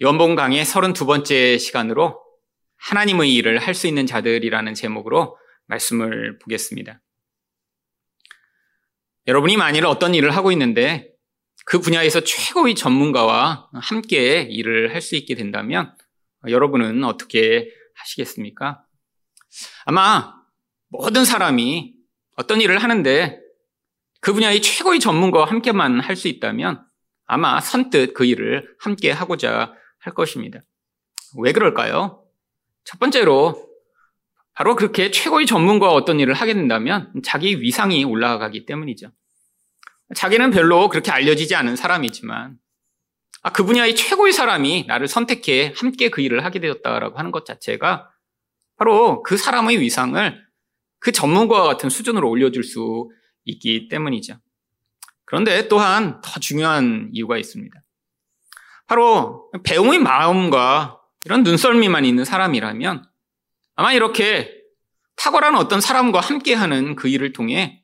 연봉 강의 32번째 시간으로 하나님의 일을 할 수 있는 자들이라는 제목으로 말씀을 보겠습니다. 여러분이 만일 어떤 일을 하고 있는데 그 분야에서 최고의 전문가와 함께 일을 할 수 있게 된다면 여러분은 어떻게 하시겠습니까? 아마 모든 사람이 어떤 일을 하는데 그 분야의 최고의 전문가와 함께만 할 수 있다면 아마 선뜻 그 일을 함께 하고자 할 것입니다. 왜 그럴까요? 첫 번째로 바로 그렇게 최고의 전문가와 어떤 일을 하게 된다면 자기 위상이 올라가기 때문이죠. 자기는 별로 그렇게 알려지지 않은 사람이지만 아, 그 분야의 최고의 사람이 나를 선택해 함께 그 일을 하게 되었다라고 하는 것 자체가 바로 그 사람의 위상을 그 전문가와 같은 수준으로 올려줄 수 있기 때문이죠. 그런데 또한 더 중요한 이유가 있습니다. 바로 배움의 마음과 이런 눈썰미만 있는 사람이라면 아마 이렇게 탁월한 어떤 사람과 함께하는 그 일을 통해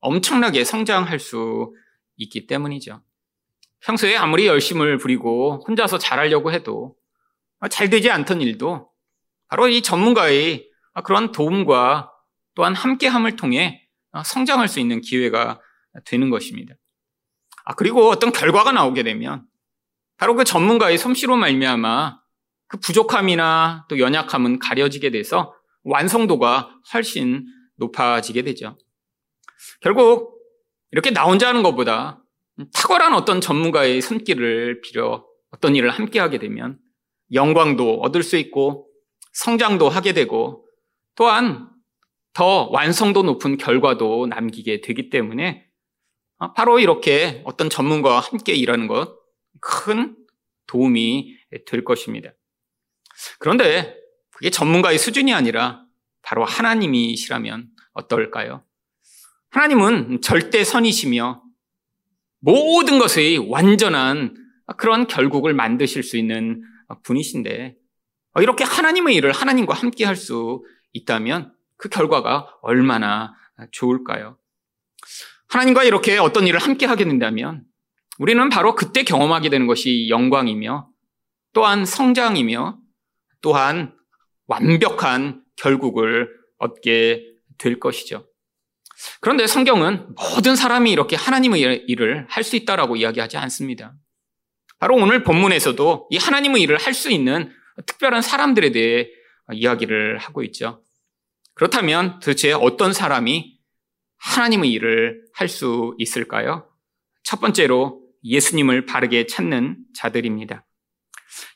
엄청나게 성장할 수 있기 때문이죠. 평소에 아무리 열심을 부리고 혼자서 잘하려고 해도 잘 되지 않던 일도 바로 이 전문가의 그런 도움과 또한 함께함을 통해 성장할 수 있는 기회가 되는 것입니다. 아, 그리고 어떤 결과가 나오게 되면 바로 그 전문가의 솜씨로 말미암아 그 부족함이나 또 연약함은 가려지게 돼서 완성도가 훨씬 높아지게 되죠. 결국 이렇게 나 혼자 하는 것보다 탁월한 어떤 전문가의 손길을 빌어 어떤 일을 함께 하게 되면 영광도 얻을 수 있고 성장도 하게 되고 또한 더 완성도 높은 결과도 남기게 되기 때문에 바로 이렇게 어떤 전문가와 함께 일하는 것 큰 도움이 될 것입니다. 그런데 그게 전문가의 수준이 아니라 바로 하나님이시라면 어떨까요? 하나님은 절대 선이시며 모든 것의 완전한 그런 결국을 만드실 수 있는 분이신데 이렇게 하나님의 일을 하나님과 함께 할 수 있다면 그 결과가 얼마나 좋을까요? 하나님과 이렇게 어떤 일을 함께 하게 된다면 우리는 바로 그때 경험하게 되는 것이 영광이며 또한 성장이며 또한 완벽한 결국을 얻게 될 것이죠. 그런데 성경은 모든 사람이 이렇게 하나님의 일을 할 수 있다라고 이야기하지 않습니다. 바로 오늘 본문에서도 이 하나님의 일을 할 수 있는 특별한 사람들에 대해 이야기를 하고 있죠. 그렇다면 도대체 어떤 사람이 하나님의 일을 할 수 있을까요? 첫 번째로 예수님을 바르게 찾는 자들입니다.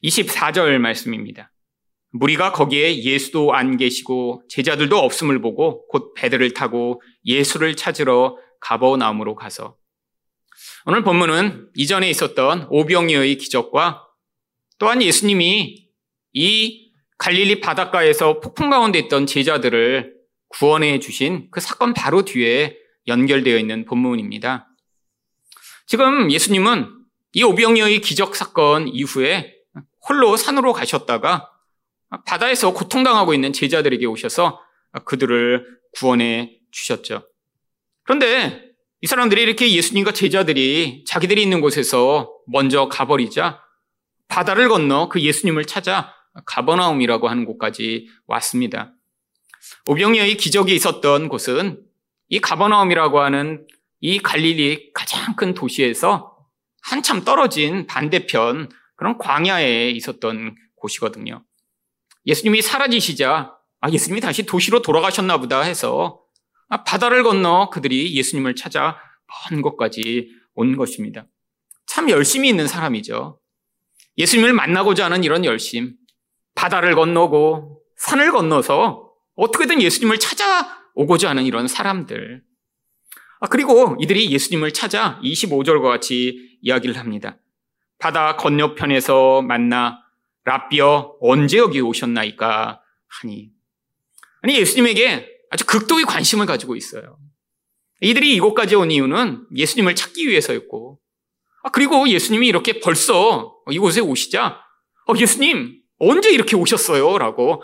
24절 말씀입니다. 무리가 거기에 예수도 안 계시고 제자들도 없음을 보고 곧 배들을 타고 예수를 찾으러 가버나움으로 가서 오늘 본문은 이전에 있었던 오병이의 기적과 또한 예수님이 이 갈릴리 바닷가에서 폭풍 가운데 있던 제자들을 구원해 주신 그 사건 바로 뒤에 연결되어 있는 본문입니다. 지금 예수님은 이 오병이어의 기적 사건 이후에 홀로 산으로 가셨다가 바다에서 고통당하고 있는 제자들에게 오셔서 그들을 구원해 주셨죠. 그런데 이 사람들이 이렇게 예수님과 제자들이 자기들이 있는 곳에서 먼저 가버리자 바다를 건너 그 예수님을 찾아 가버나움이라고 하는 곳까지 왔습니다. 오병이어의 기적이 있었던 곳은 이 가버나움이라고 하는 이 갈릴리 가장 큰 도시에서 한참 떨어진 반대편 그런 광야에 있었던 곳이거든요. 예수님이 사라지시자 아, 예수님이 다시 도시로 돌아가셨나 보다 해서 아, 바다를 건너 그들이 예수님을 찾아 먼 곳까지 온 것입니다. 참 열심히 있는 사람이죠. 예수님을 만나고자 하는 이런 열심, 바다를 건너고 산을 건너서 어떻게든 예수님을 찾아오고자 하는 이런 사람들. 아, 그리고 이들이 예수님을 찾아 25절과 같이 이야기를 합니다. 바다 건너편에서 만나 라비어 언제 여기 오셨나이까 하니. 아니 예수님에게 아주 극도의 관심을 가지고 있어요. 이들이 이곳까지 온 이유는 예수님을 찾기 위해서였고, 아, 그리고 예수님이 이렇게 벌써 이곳에 오시자, 어, 예수님, 언제 이렇게 오셨어요? 라고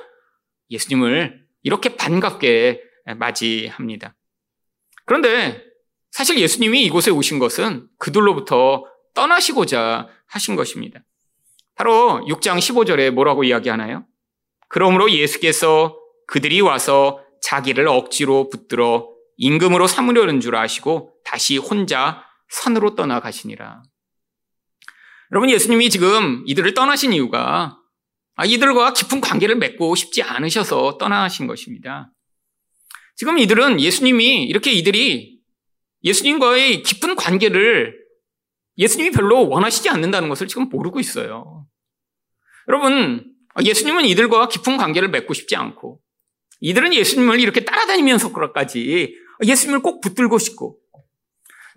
예수님을 이렇게 반갑게 맞이합니다. 그런데 사실 예수님이 이곳에 오신 것은 그들로부터 떠나시고자 하신 것입니다. 바로 6장 15절에 뭐라고 이야기하나요? 그러므로 예수께서 그들이 와서 자기를 억지로 붙들어 임금으로 삼으려는 줄 아시고 다시 혼자 산으로 떠나가시니라. 여러분, 예수님이 지금 이들을 떠나신 이유가 아, 이들과 깊은 관계를 맺고 싶지 않으셔서 떠나신 것입니다. 지금 이들은 예수님이 이렇게 이들이 예수님과의 깊은 관계를 예수님이 별로 원하시지 않는다는 것을 지금 모르고 있어요. 여러분, 예수님은 이들과 깊은 관계를 맺고 싶지 않고 이들은 예수님을 이렇게 따라다니면서까지 예수님을 꼭 붙들고 싶고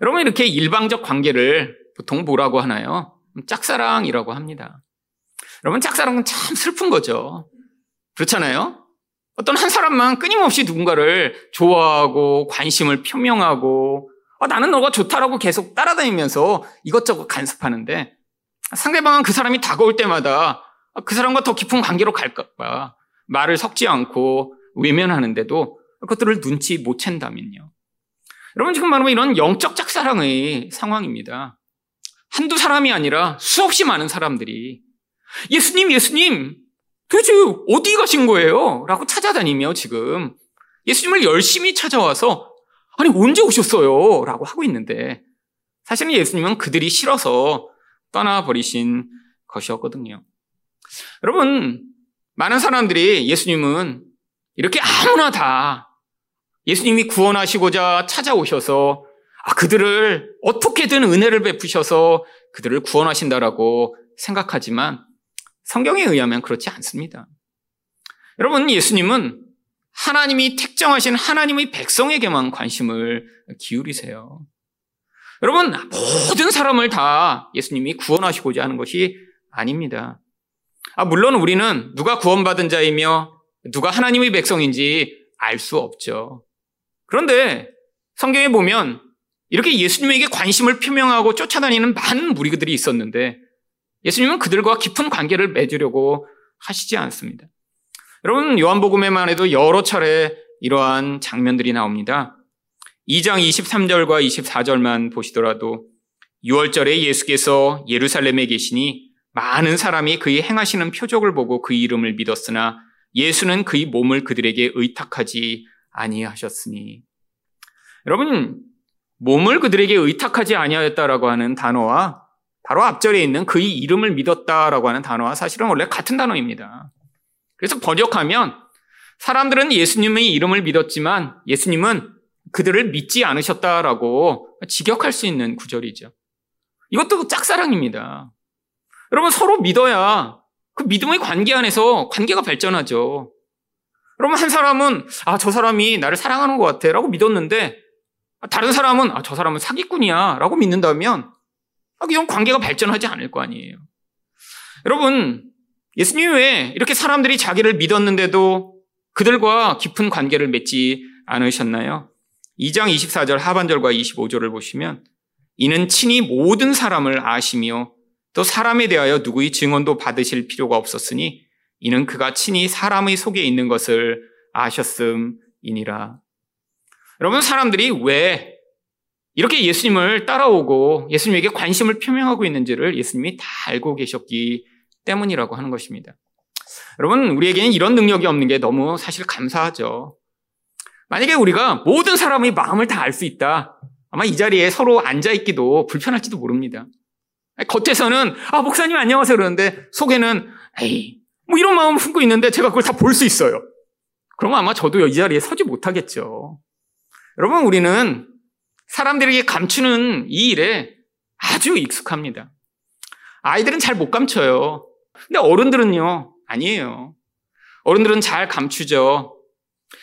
여러분 이렇게 일방적 관계를 보통 뭐라고 하나요? 짝사랑이라고 합니다. 여러분 짝사랑은 참 슬픈 거죠. 그렇잖아요? 어떤 한 사람만 끊임없이 누군가를 좋아하고 관심을 표명하고 어, 나는 너가 좋다라고 계속 따라다니면서 이것저것 간섭하는데 상대방은 그 사람이 다가올 때마다 그 사람과 더 깊은 관계로 갈까 말을 섞지 않고 외면하는데도 그것들을 눈치 못 챈다면요. 여러분 지금 말하면 이런 영적 짝사랑의 상황입니다. 한두 사람이 아니라 수없이 많은 사람들이 예수님, 예수님, 도대체 어디 가신 거예요? 라고 찾아다니며 지금 예수님을 열심히 찾아와서 아니, 언제 오셨어요? 라고 하고 있는데 사실은 예수님은 그들이 싫어서 떠나버리신 것이었거든요. 여러분, 많은 사람들이 예수님은 이렇게 아무나 다 예수님이 구원하시고자 찾아오셔서 아, 그들을 어떻게든 은혜를 베푸셔서 그들을 구원하신다라고 생각하지만 성경에 의하면 그렇지 않습니다. 여러분, 예수님은 하나님이 택정하신 하나님의 백성에게만 관심을 기울이세요. 여러분, 모든 사람을 다 예수님이 구원하시고자 하는 것이 아닙니다. 아, 물론 우리는 누가 구원받은 자이며 누가 하나님의 백성인지 알 수 없죠. 그런데 성경에 보면 이렇게 예수님에게 관심을 표명하고 쫓아다니는 많은 무리들이 있었는데 예수님은 그들과 깊은 관계를 맺으려고 하시지 않습니다. 여러분 요한복음에만 해도 여러 차례 이러한 장면들이 나옵니다. 2장 23절과 24절만 보시더라도 6월절에 예수께서 예루살렘에 계시니 많은 사람이 그의 행하시는 표적을 보고 그 이름을 믿었으나 예수는 그의 몸을 그들에게 의탁하지 아니하셨으니 여러분 몸을 그들에게 의탁하지 아니하였다라고 하는 단어와 바로 앞절에 있는 그의 이름을 믿었다라고 하는 단어와 사실은 원래 같은 단어입니다. 그래서 번역하면 사람들은 예수님의 이름을 믿었지만 예수님은 그들을 믿지 않으셨다라고 직역할 수 있는 구절이죠. 이것도 짝사랑입니다. 여러분 서로 믿어야 그 믿음의 관계 안에서 관계가 발전하죠. 여러분 한 사람은 아 저 사람이 나를 사랑하는 것 같아라고 믿었는데 다른 사람은 아 저 사람은 사기꾼이야라고 믿는다면 아, 이런 관계가 발전하지 않을 거 아니에요. 여러분 예수님 왜 이렇게 사람들이 자기를 믿었는데도 그들과 깊은 관계를 맺지 않으셨나요? 2장 24절 하반절과 25절을 보시면 이는 친히 모든 사람을 아시며 또 사람에 대하여 누구의 증언도 받으실 필요가 없었으니 이는 그가 친히 사람의 속에 있는 것을 아셨음이니라. 여러분 사람들이 왜 이렇게 예수님을 따라오고 예수님에게 관심을 표명하고 있는지를 예수님이 다 알고 계셨기 때문이라고 하는 것입니다. 여러분 우리에게는 이런 능력이 없는 게 너무 사실 감사하죠. 만약에 우리가 모든 사람의 마음을 다 알 수 있다. 아마 이 자리에 서로 앉아 있기도 불편할지도 모릅니다. 겉에서는 아 목사님 안녕하세요 그러는데 속에는 에이 뭐 이런 마음을 품고 있는데 제가 그걸 다 볼 수 있어요. 그러면 아마 저도 이 자리에 서지 못하겠죠. 여러분 우리는 사람들에게 감추는 이 일에 아주 익숙합니다. 아이들은 잘 못 감춰요. 근데 어른들은요 아니에요. 어른들은 잘 감추죠.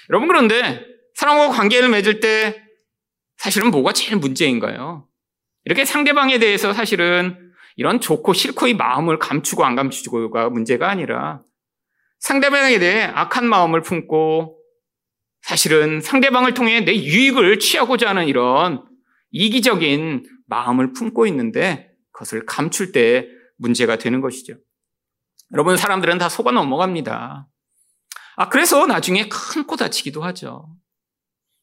여러분 그런데 사람과 관계를 맺을 때 사실은 뭐가 제일 문제인가요? 이렇게 상대방에 대해서 사실은 이런 좋고 싫고의 마음을 감추고 안 감추고가 문제가 아니라 상대방에 대해 악한 마음을 품고 사실은 상대방을 통해 내 유익을 취하고자 하는 이런 이기적인 마음을 품고 있는데 그것을 감출 때 문제가 되는 것이죠. 여러분, 사람들은 다 속아 넘어갑니다. 아, 그래서 나중에 큰 코 다치기도 하죠.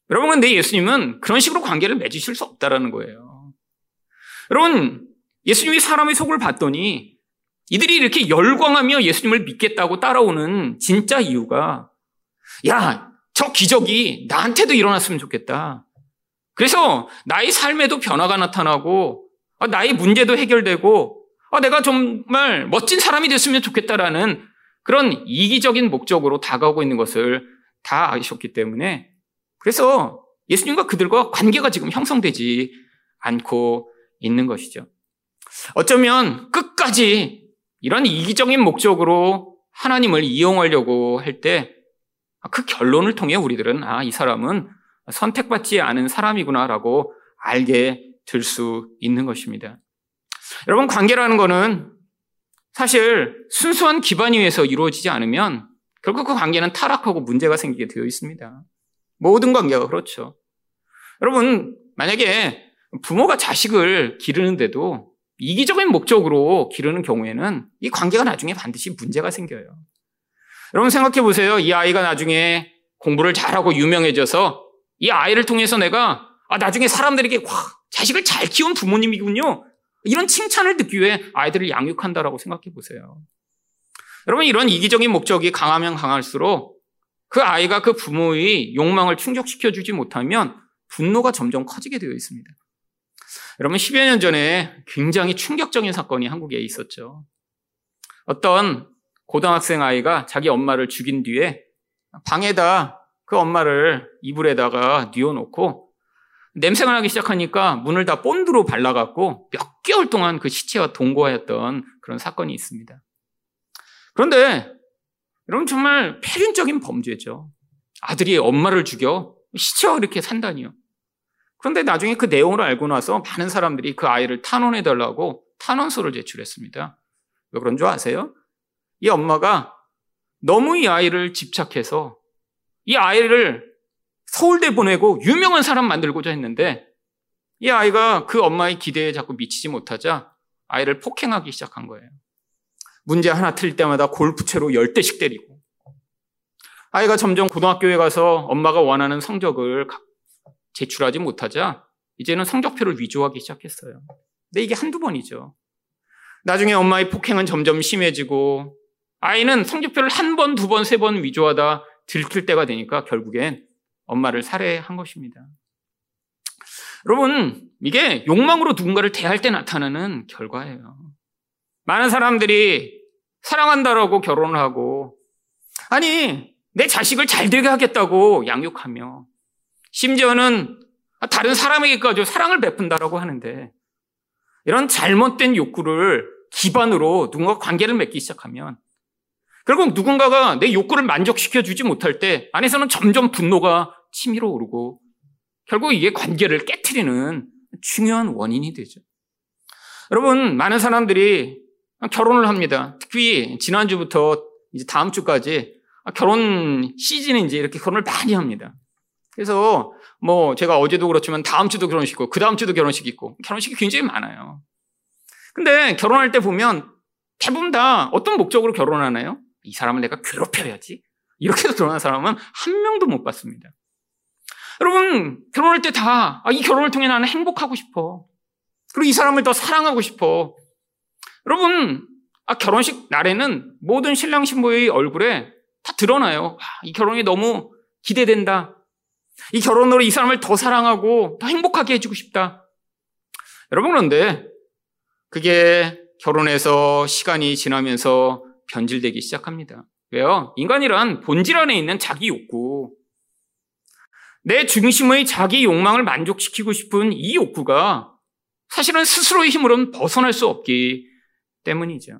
여러분, 근데 예수님은 그런 식으로 관계를 맺으실 수 없다라는 거예요. 여러분, 예수님이 사람의 속을 봤더니 이들이 이렇게 열광하며 예수님을 믿겠다고 따라오는 진짜 이유가 야, 저 기적이 나한테도 일어났으면 좋겠다. 그래서 나의 삶에도 변화가 나타나고 아, 나의 문제도 해결되고 아, 내가 정말 멋진 사람이 됐으면 좋겠다라는 그런 이기적인 목적으로 다가오고 있는 것을 다 아셨기 때문에 그래서 예수님과 그들과 관계가 지금 형성되지 않고 있는 것이죠. 어쩌면 끝까지 이런 이기적인 목적으로 하나님을 이용하려고 할 때 그 결론을 통해 우리들은 아, 이 사람은 선택받지 않은 사람이구나라고 알게 될 수 있는 것입니다. 여러분, 관계라는 거는 사실 순수한 기반 위에서 이루어지지 않으면 결국 그 관계는 타락하고 문제가 생기게 되어 있습니다. 모든 관계가 그렇죠. 여러분, 만약에 부모가 자식을 기르는데도 이기적인 목적으로 기르는 경우에는 이 관계가 나중에 반드시 문제가 생겨요. 여러분 생각해 보세요. 이 아이가 나중에 공부를 잘하고 유명해져서 이 아이를 통해서 내가 아, 나중에 사람들에게 와, 자식을 잘 키운 부모님이군요. 이런 칭찬을 듣기 위해 아이들을 양육한다라고 생각해 보세요. 여러분 이런 이기적인 목적이 강하면 강할수록 그 아이가 그 부모의 욕망을 충족시켜 주지 못하면 분노가 점점 커지게 되어 있습니다. 여러분 10여 년 전에 굉장히 충격적인 사건이 한국에 있었죠. 어떤 고등학생 아이가 자기 엄마를 죽인 뒤에 방에다 그 엄마를 이불에다가 뉘어놓고 냄새가 나기 시작하니까 문을 다 본드로 발라갖고 몇 개월 동안 그 시체와 동거하였던 그런 사건이 있습니다. 그런데 여러분 정말 폐륜적인 범죄죠. 아들이 엄마를 죽여 시체와 이렇게 산다니요. 그런데 나중에 그 내용을 알고 나서 많은 사람들이 그 아이를 탄원해달라고 탄원서를 제출했습니다. 왜 그런 줄 아세요? 이 엄마가 너무 이 아이를 집착해서 이 아이를 서울대 보내고 유명한 사람 만들고자 했는데 이 아이가 그 엄마의 기대에 자꾸 미치지 못하자 아이를 폭행하기 시작한 거예요. 문제 하나 틀 때마다 골프채로 열 대씩 때리고 아이가 점점 고등학교에 가서 엄마가 원하는 성적을 제출하지 못하자 이제는 성적표를 위조하기 시작했어요. 근데 이게 한두 번이죠. 나중에 엄마의 폭행은 점점 심해지고 아이는 성적표를 한 번, 두 번, 세 번 위조하다 들킬 때가 되니까 결국엔 엄마를 살해한 것입니다. 여러분, 이게 욕망으로 누군가를 대할 때 나타나는 결과예요. 많은 사람들이 사랑한다라고 결혼을 하고, 아니, 내 자식을 잘 되게 하겠다고 양육하며, 심지어는 다른 사람에게까지 사랑을 베푼다라고 하는데, 이런 잘못된 욕구를 기반으로 누군가 관계를 맺기 시작하면, 결국 누군가가 내 욕구를 만족시켜 주지 못할 때 안에서는 점점 분노가 치밀어 오르고 결국 이게 관계를 깨뜨리는 중요한 원인이 되죠. 여러분, 많은 사람들이 결혼을 합니다. 특히 지난주부터 이제 다음 주까지 결혼 이제 이렇게 결혼을 많이 합니다. 그래서 뭐 제가 어제도 그렇지만 다음 주도 결혼식 있고 그 다음 주도 결혼식 있고 결혼식이 굉장히 많아요. 근데 결혼할 때 보면 대부분 다 어떤 목적으로 결혼하나요? 이 사람을 내가 괴롭혀야지. 이렇게 해서 결혼한 사람은 한 명도 못 봤습니다. 여러분, 결혼할 때 다, 아, 이 결혼을 통해 나는 행복하고 싶어. 그리고 이 사람을 더 사랑하고 싶어. 여러분, 아, 결혼식 날에는 모든 신랑 신부의 얼굴에 다 드러나요. 아, 이 결혼이 너무 기대된다. 이 결혼으로 이 사람을 더 사랑하고 더 행복하게 해주고 싶다. 여러분, 그런데 그게 결혼해서 시간이 지나면서 변질되기 시작합니다. 왜요? 인간이란 본질 안에 있는 자기 욕구, 내 중심의 자기 욕망을 만족시키고 싶은 이 욕구가 사실은 스스로의 힘으로는 벗어날 수 없기 때문이죠.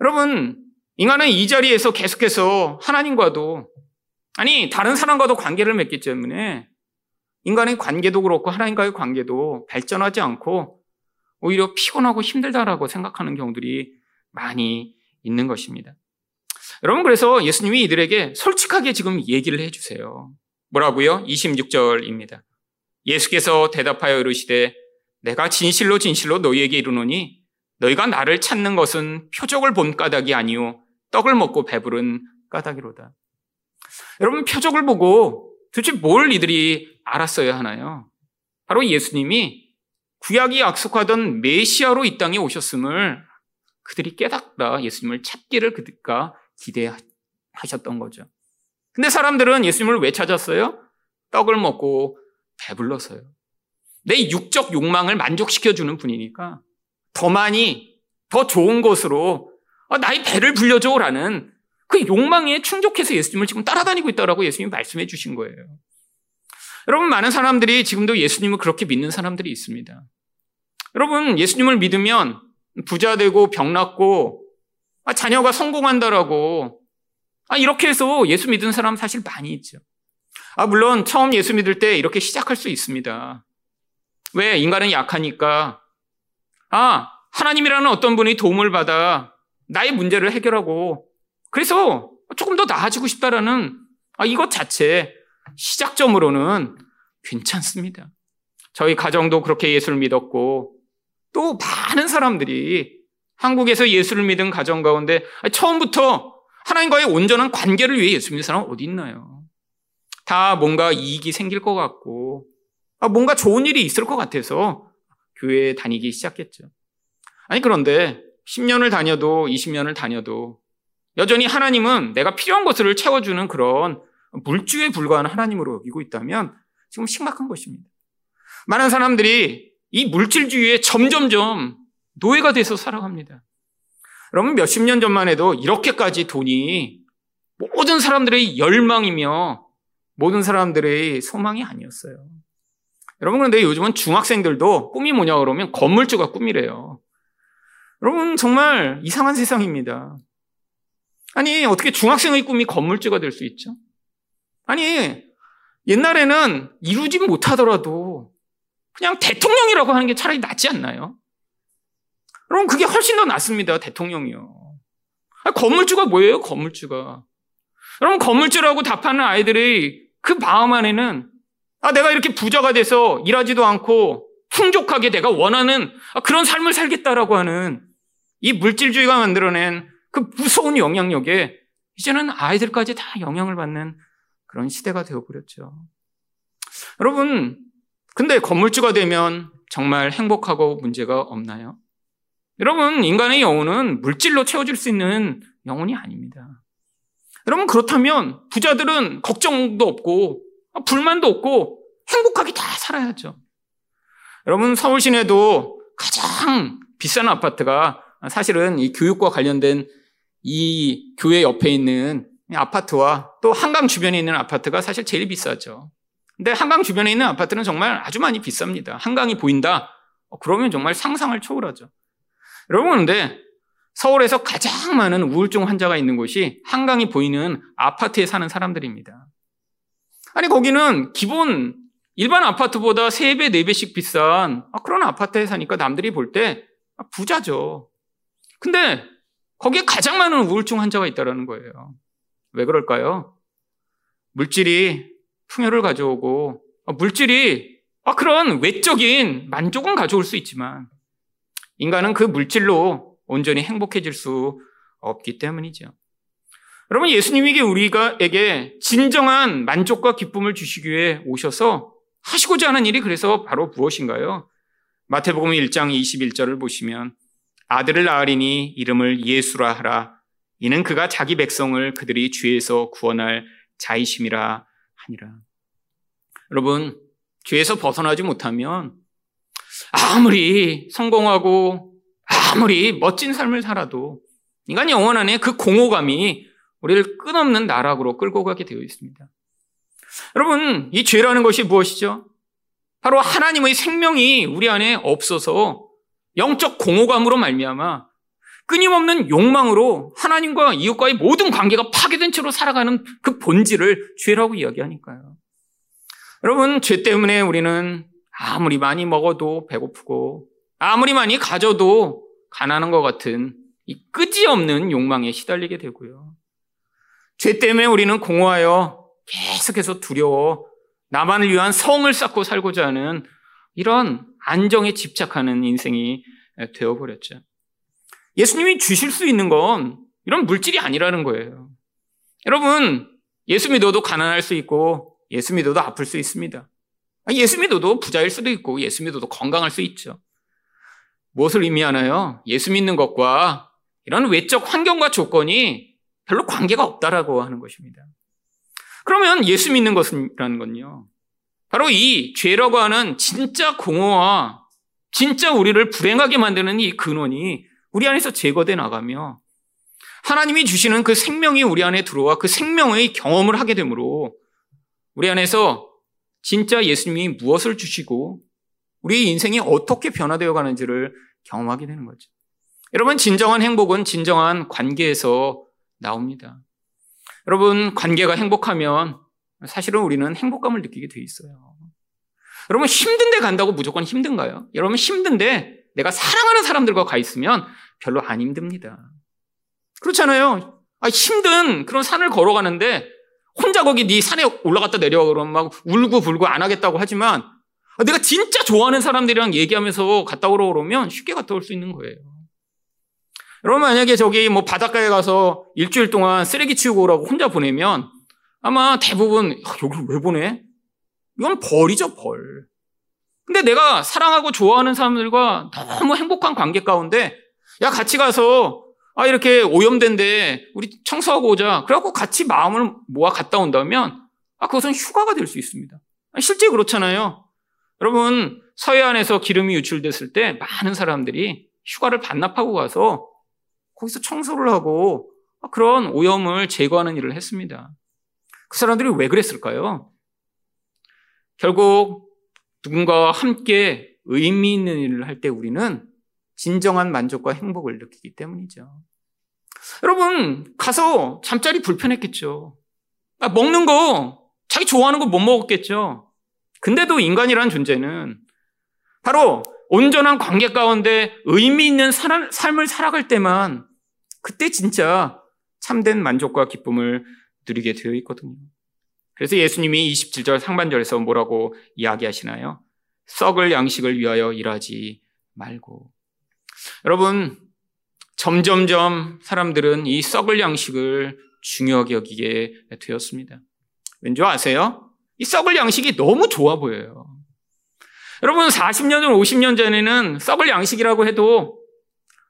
여러분, 인간은 이 자리에서 계속해서 하나님과도, 아니, 다른 사람과도 관계를 맺기 때문에 인간의 관계도 그렇고 하나님과의 관계도 발전하지 않고 오히려 피곤하고 힘들다라고 생각하는 경우들이 많이 있는 것입니다. 여러분, 그래서 예수님이 이들에게 솔직하게 지금 얘기를 해주세요. 뭐라고요? 26절입니다. 예수께서 대답하여 이르시되 내가 진실로 진실로 너희에게 이르노니 너희가 나를 찾는 것은 표적을 본 까닭이 아니요 떡을 먹고 배부른 까닭이로다. 여러분 표적을 보고 도대체 뭘 이들이 알았어야 하나요? 바로 예수님이 구약이 약속하던 메시아로 이 땅에 오셨음을 그들이 깨닫다 예수님을 찾기를 그들과 기대하셨던 거죠. 근데 사람들은 예수님을 왜 찾았어요? 떡을 먹고 배불러서요. 내 육적 욕망을 만족시켜주는 분이니까 더 많이, 더 좋은 것으로 아, 나의 배를 불려줘라는 그 욕망에 충족해서 예수님을 지금 따라다니고 있다라고 예수님이 말씀해 주신 거예요. 여러분, 많은 사람들이 지금도 예수님을 그렇게 믿는 사람들이 있습니다. 여러분, 예수님을 믿으면 부자 되고 병 낫고 아, 자녀가 성공한다라고 아, 이렇게 해서 예수 믿은 사람 사실 많이 있죠. 아, 물론 처음 예수 믿을 때 이렇게 시작할 수 있습니다. 왜? 인간은 약하니까. 아, 하나님이라는 어떤 분이 도움을 받아 나의 문제를 해결하고 그래서 조금 더 나아지고 싶다라는 아, 이것 자체 시작점으로는 괜찮습니다. 저희 가정도 그렇게 예수를 믿었고 또 많은 사람들이 한국에서 예수를 믿은 가정 가운데 처음부터 하나님과의 온전한 관계를 위해 예수 믿는 사람 은 어디 있나요? 다 뭔가 이익이 생길 것 같고 아, 뭔가 좋은 일이 있을 것 같아서 교회에 다니기 시작했죠. 아니 그런데 10년을 다녀도 20년을 다녀도 여전히 하나님은 내가 필요한 것을 채워주는 그런 물주에 불과한 하나님으로 여기고 있다면 지금 심각한 것입니다. 많은 사람들이 이 물질주의에 점점점 노예가 돼서 살아갑니다. 여러분 몇십 년 전만 해도 이렇게까지 돈이 모든 사람들의 열망이며 모든 사람들의 소망이 아니었어요. 여러분 그런데 요즘은 중학생들도 꿈이 뭐냐 그러면 건물주가 꿈이래요. 여러분 정말 이상한 세상입니다. 아니 어떻게 중학생의 꿈이 건물주가 될 수 있죠? 아니 옛날에는 이루지 못하더라도 그냥 대통령이라고 하는 게 차라리 낫지 않나요? 여러분 그게 훨씬 더 낫습니다. 대통령이요. 건물주가 뭐예요? 건물주가. 여러분 건물주라고 답하는 아이들의 그 마음 안에는 아 내가 이렇게 부자가 돼서 일하지도 않고 풍족하게 내가 원하는 그런 삶을 살겠다라고 하는 이 물질주의가 만들어낸 그 무서운 영향력에 이제는 아이들까지 다 영향을 받는 그런 시대가 되어버렸죠. 여러분, 근데 건물주가 되면 정말 행복하고 문제가 없나요? 여러분, 인간의 영혼은 물질로 채워줄 수 있는 영혼이 아닙니다. 여러분, 그렇다면 부자들은 걱정도 없고, 불만도 없고, 행복하게 다 살아야죠. 여러분, 서울 시내도 가장 비싼 아파트가 사실은 이 교육과 관련된 이 교회 옆에 있는 아파트와 또 한강 주변에 있는 아파트가 사실 제일 비싸죠. 근데 한강 주변에 있는 아파트는 정말 아주 많이 비쌉니다. 한강이 보인다? 어, 그러면 정말 상상을 초월하죠. 여러분, 근데 서울에서 가장 많은 우울증 환자가 있는 곳이 한강이 보이는 아파트에 사는 사람들입니다. 아니, 거기는 기본 일반 아파트보다 3배, 4배씩 비싼 아, 그런 아파트에 사니까 남들이 볼 때 부자죠. 근데 거기에 가장 많은 우울증 환자가 있다는 거예요. 왜 그럴까요? 물질이 풍요를 가져오고 아, 물질이 아, 그런 외적인 만족은 가져올 수 있지만 인간은 그 물질로 온전히 행복해질 수 없기 때문이죠. 여러분 예수님에게 우리가에게 진정한 만족과 기쁨을 주시기 위해 오셔서 하시고자 하는 일이 그래서 바로 무엇인가요? 마태복음 1장 21절을 보시면 아들을 낳으리니 이름을 예수라 하라. 이는 그가 자기 백성을 그들이 죄에서 구원할 자이심이라 하니라. 여러분, 죄에서 벗어나지 못하면 아무리 성공하고 아무리 멋진 삶을 살아도 인간 영혼 안에 그 공허감이 우리를 끝없는 나락으로 끌고 가게 되어 있습니다. 여러분, 이 죄라는 것이 무엇이죠? 바로 하나님의 생명이 우리 안에 없어서 영적 공허감으로 말미암아 끊임없는 욕망으로 하나님과 이웃과의 모든 관계가 파괴된 채로 살아가는 그 본질을 죄라고 이야기하니까요. 여러분, 죄 때문에 우리는 아무리 많이 먹어도 배고프고 아무리 많이 가져도 가난한 것 같은 이 끄지 없는 욕망에 시달리게 되고요. 죄 때문에 우리는 공허하여 계속해서 두려워 나만을 위한 성을 쌓고 살고자 하는 이런 안정에 집착하는 인생이 되어버렸죠. 예수님이 주실 수 있는 건 이런 물질이 아니라는 거예요. 여러분, 예수 믿어도 가난할 수 있고, 예수 믿어도 아플 수 있습니다. 예수 믿어도 부자일 수도 있고, 예수 믿어도 건강할 수 있죠. 무엇을 의미하나요? 예수 믿는 것과 이런 외적 환경과 조건이 별로 관계가 없다라고 하는 것입니다. 그러면 예수 믿는 것이라는 건요. 바로 이 죄라고 하는 진짜 공허와 진짜 우리를 불행하게 만드는 이 근원이 우리 안에서 제거돼 나가며 하나님이 주시는 그 생명이 우리 안에 들어와 그 생명의 경험을 하게 되므로 우리 안에서 진짜 예수님이 무엇을 주시고 우리 인생이 어떻게 변화되어 가는지를 경험하게 되는 거죠. 여러분, 진정한 행복은 진정한 관계에서 나옵니다. 여러분, 관계가 행복하면 사실은 우리는 행복감을 느끼게 돼 있어요. 여러분, 힘든데 간다고 무조건 힘든가요? 여러분, 힘든데 내가 사랑하는 사람들과 가 있으면 별로 안 힘듭니다. 그렇잖아요. 아, 힘든 그런 산을 걸어가는데 혼자 거기 네 산에 올라갔다 내려와 그러면 막 울고 불고 안 하겠다고 하지만 아, 내가 진짜 좋아하는 사람들이랑 얘기하면서 갔다 오러 그러면 쉽게 갔다 올 수 있는 거예요. 여러분 만약에 저기 뭐 바닷가에 가서 일주일 동안 쓰레기 치우고 오라고 혼자 보내면 아마 대부분 아, 여기를 왜 보내? 이건 벌이죠 벌. 근데 내가 사랑하고 좋아하는 사람들과 너무 행복한 관계 가운데 야 같이 가서 아 이렇게 오염된데 우리 청소하고 오자. 그래갖고 같이 마음을 모아 갔다 온다면 아 그것은 휴가가 될 수 있습니다. 실제 그렇잖아요. 여러분 서해안에서 기름이 유출됐을 때 많은 사람들이 휴가를 반납하고 가서 거기서 청소를 하고 그런 오염을 제거하는 일을 했습니다. 그 사람들이 왜 그랬을까요? 결국 누군가와 함께 의미 있는 일을 할 때 우리는 진정한 만족과 행복을 느끼기 때문이죠. 여러분, 가서 잠자리 불편했겠죠. 아, 먹는 거, 자기 좋아하는 거 못 먹었겠죠. 근데도 인간이라는 존재는 바로 온전한 관계 가운데 의미 있는 삶을 살아갈 때만 그때 진짜 참된 만족과 기쁨을 누리게 되어 있거든요. 그래서 예수님이 27절 상반절에서 뭐라고 이야기하시나요? 썩을 양식을 위하여 일하지 말고. 여러분, 점점점 사람들은 이 썩을 양식을 중요하게 여기게 되었습니다. 왠지 아세요? 이 썩을 양식이 너무 좋아 보여요. 여러분, 40년 전, 50년 전에는 썩을 양식이라고 해도,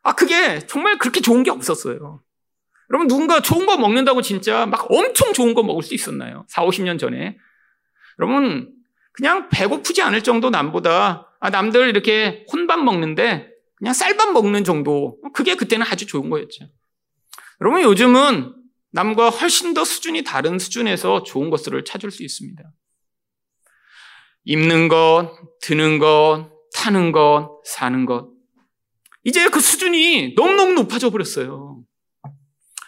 아, 그게 정말 그렇게 좋은 게 없었어요. 여러분, 누군가 좋은 거 먹는다고 진짜 막 엄청 좋은 거 먹을 수 있었나요? 4, 50년 전에. 여러분, 그냥 배고프지 않을 정도 남보다, 아, 남들 이렇게 혼밥 먹는데 그냥 쌀밥 먹는 정도. 그게 그때는 아주 좋은 거였죠. 여러분, 요즘은 남과 훨씬 더 수준이 다른 수준에서 좋은 것들을 찾을 수 있습니다. 입는 것, 드는 것, 타는 것, 사는 것. 이제 그 수준이 너무너무 높아져 버렸어요.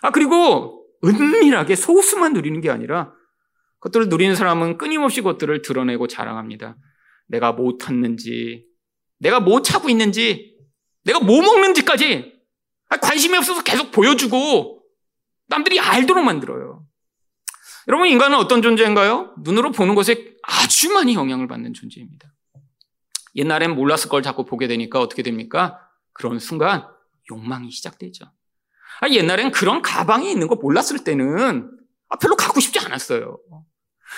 아, 그리고 은밀하게 소수만 누리는 게 아니라 그것들을 누리는 사람은 끊임없이 그것들을 드러내고 자랑합니다. 내가 뭐 탔는지, 내가 뭐 차고 있는지, 내가 뭐 먹는지까지 관심이 없어서 계속 보여주고 남들이 알도록 만들어요. 여러분, 인간은 어떤 존재인가요? 눈으로 보는 것에 아주 많이 영향을 받는 존재입니다. 옛날엔 몰랐을 걸 자꾸 보게 되니까 어떻게 됩니까? 그런 순간 욕망이 시작되죠. 아, 옛날엔 그런 가방이 있는 거 몰랐을 때는 아, 별로 갖고 싶지 않았어요.